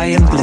Hosted by Bliss.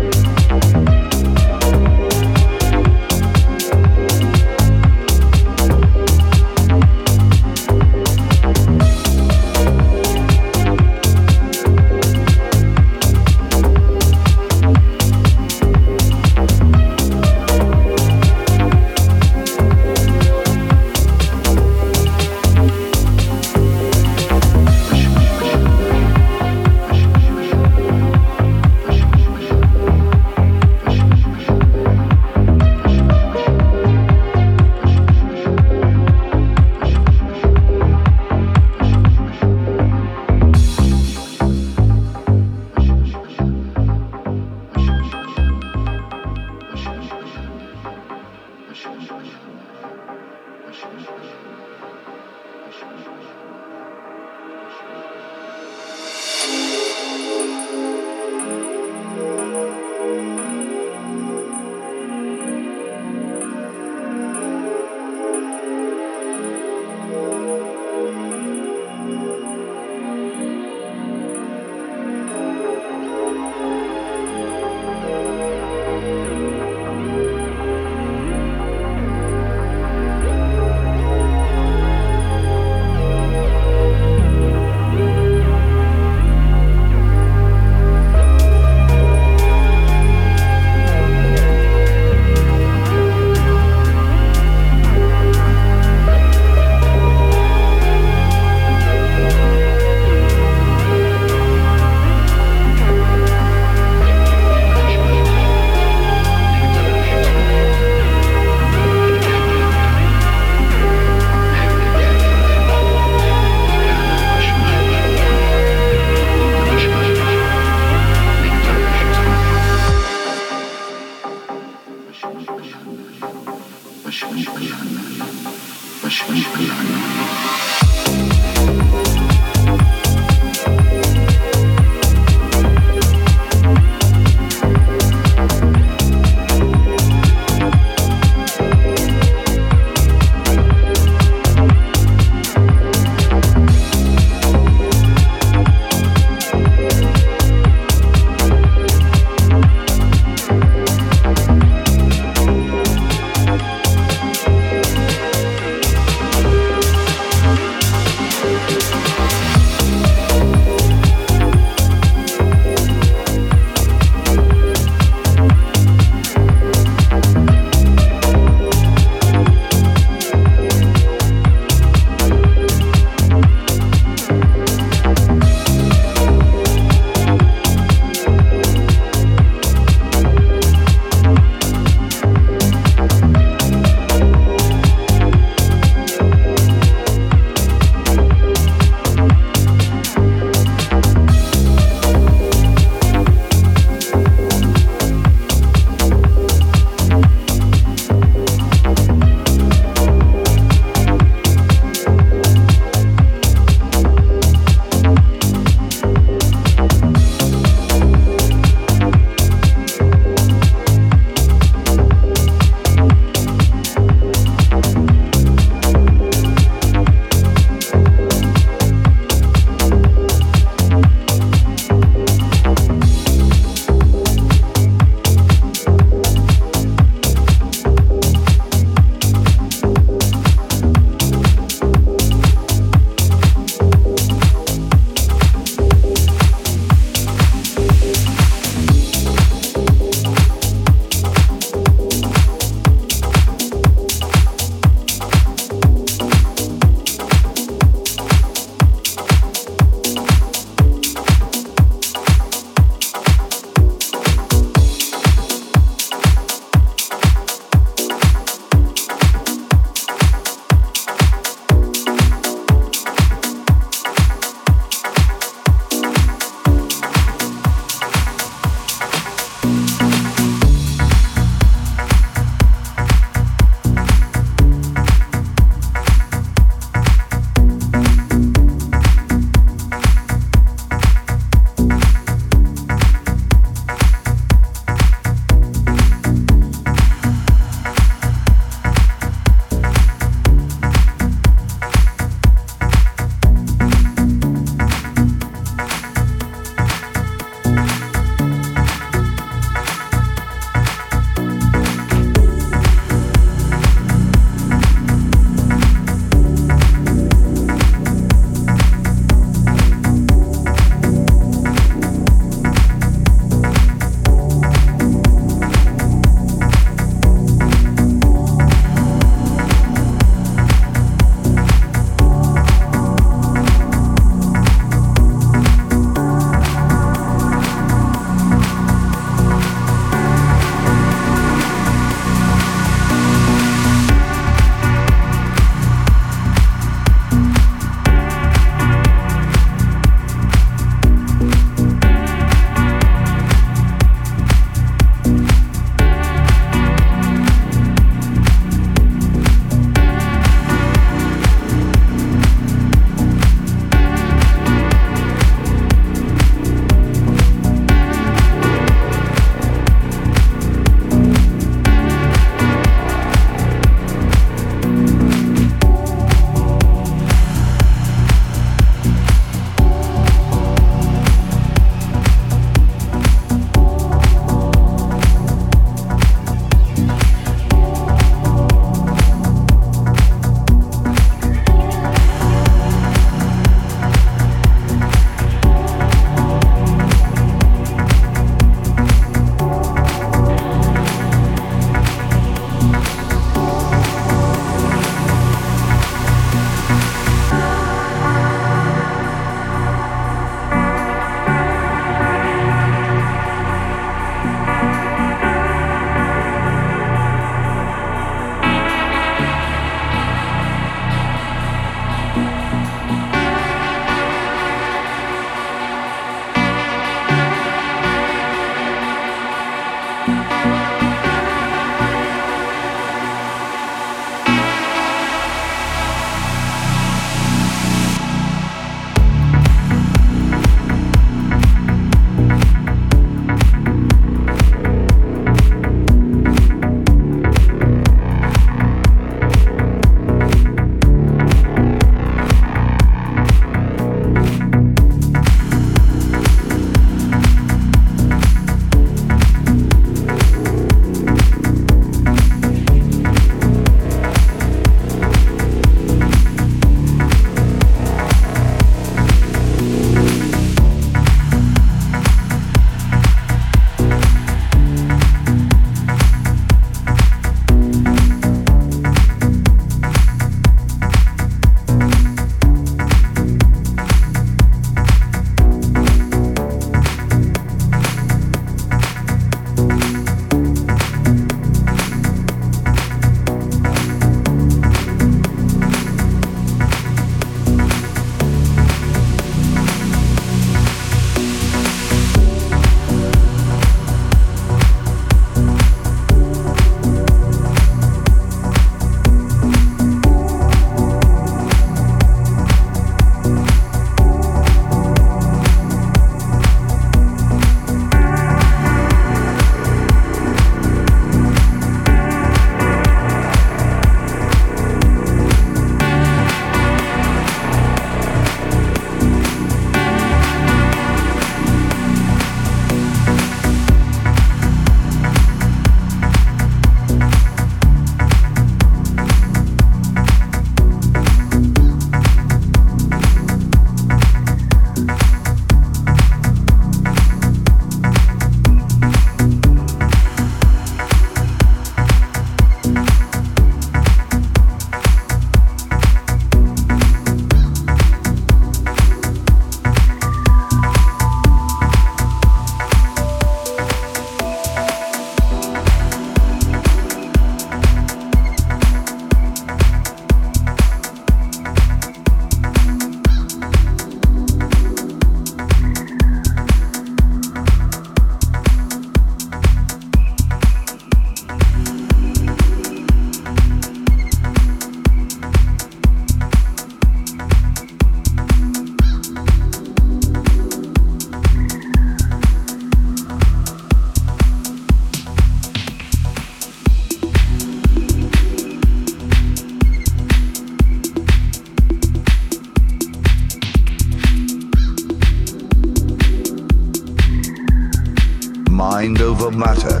Mind Over Matter.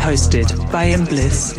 Hosted by Bliss.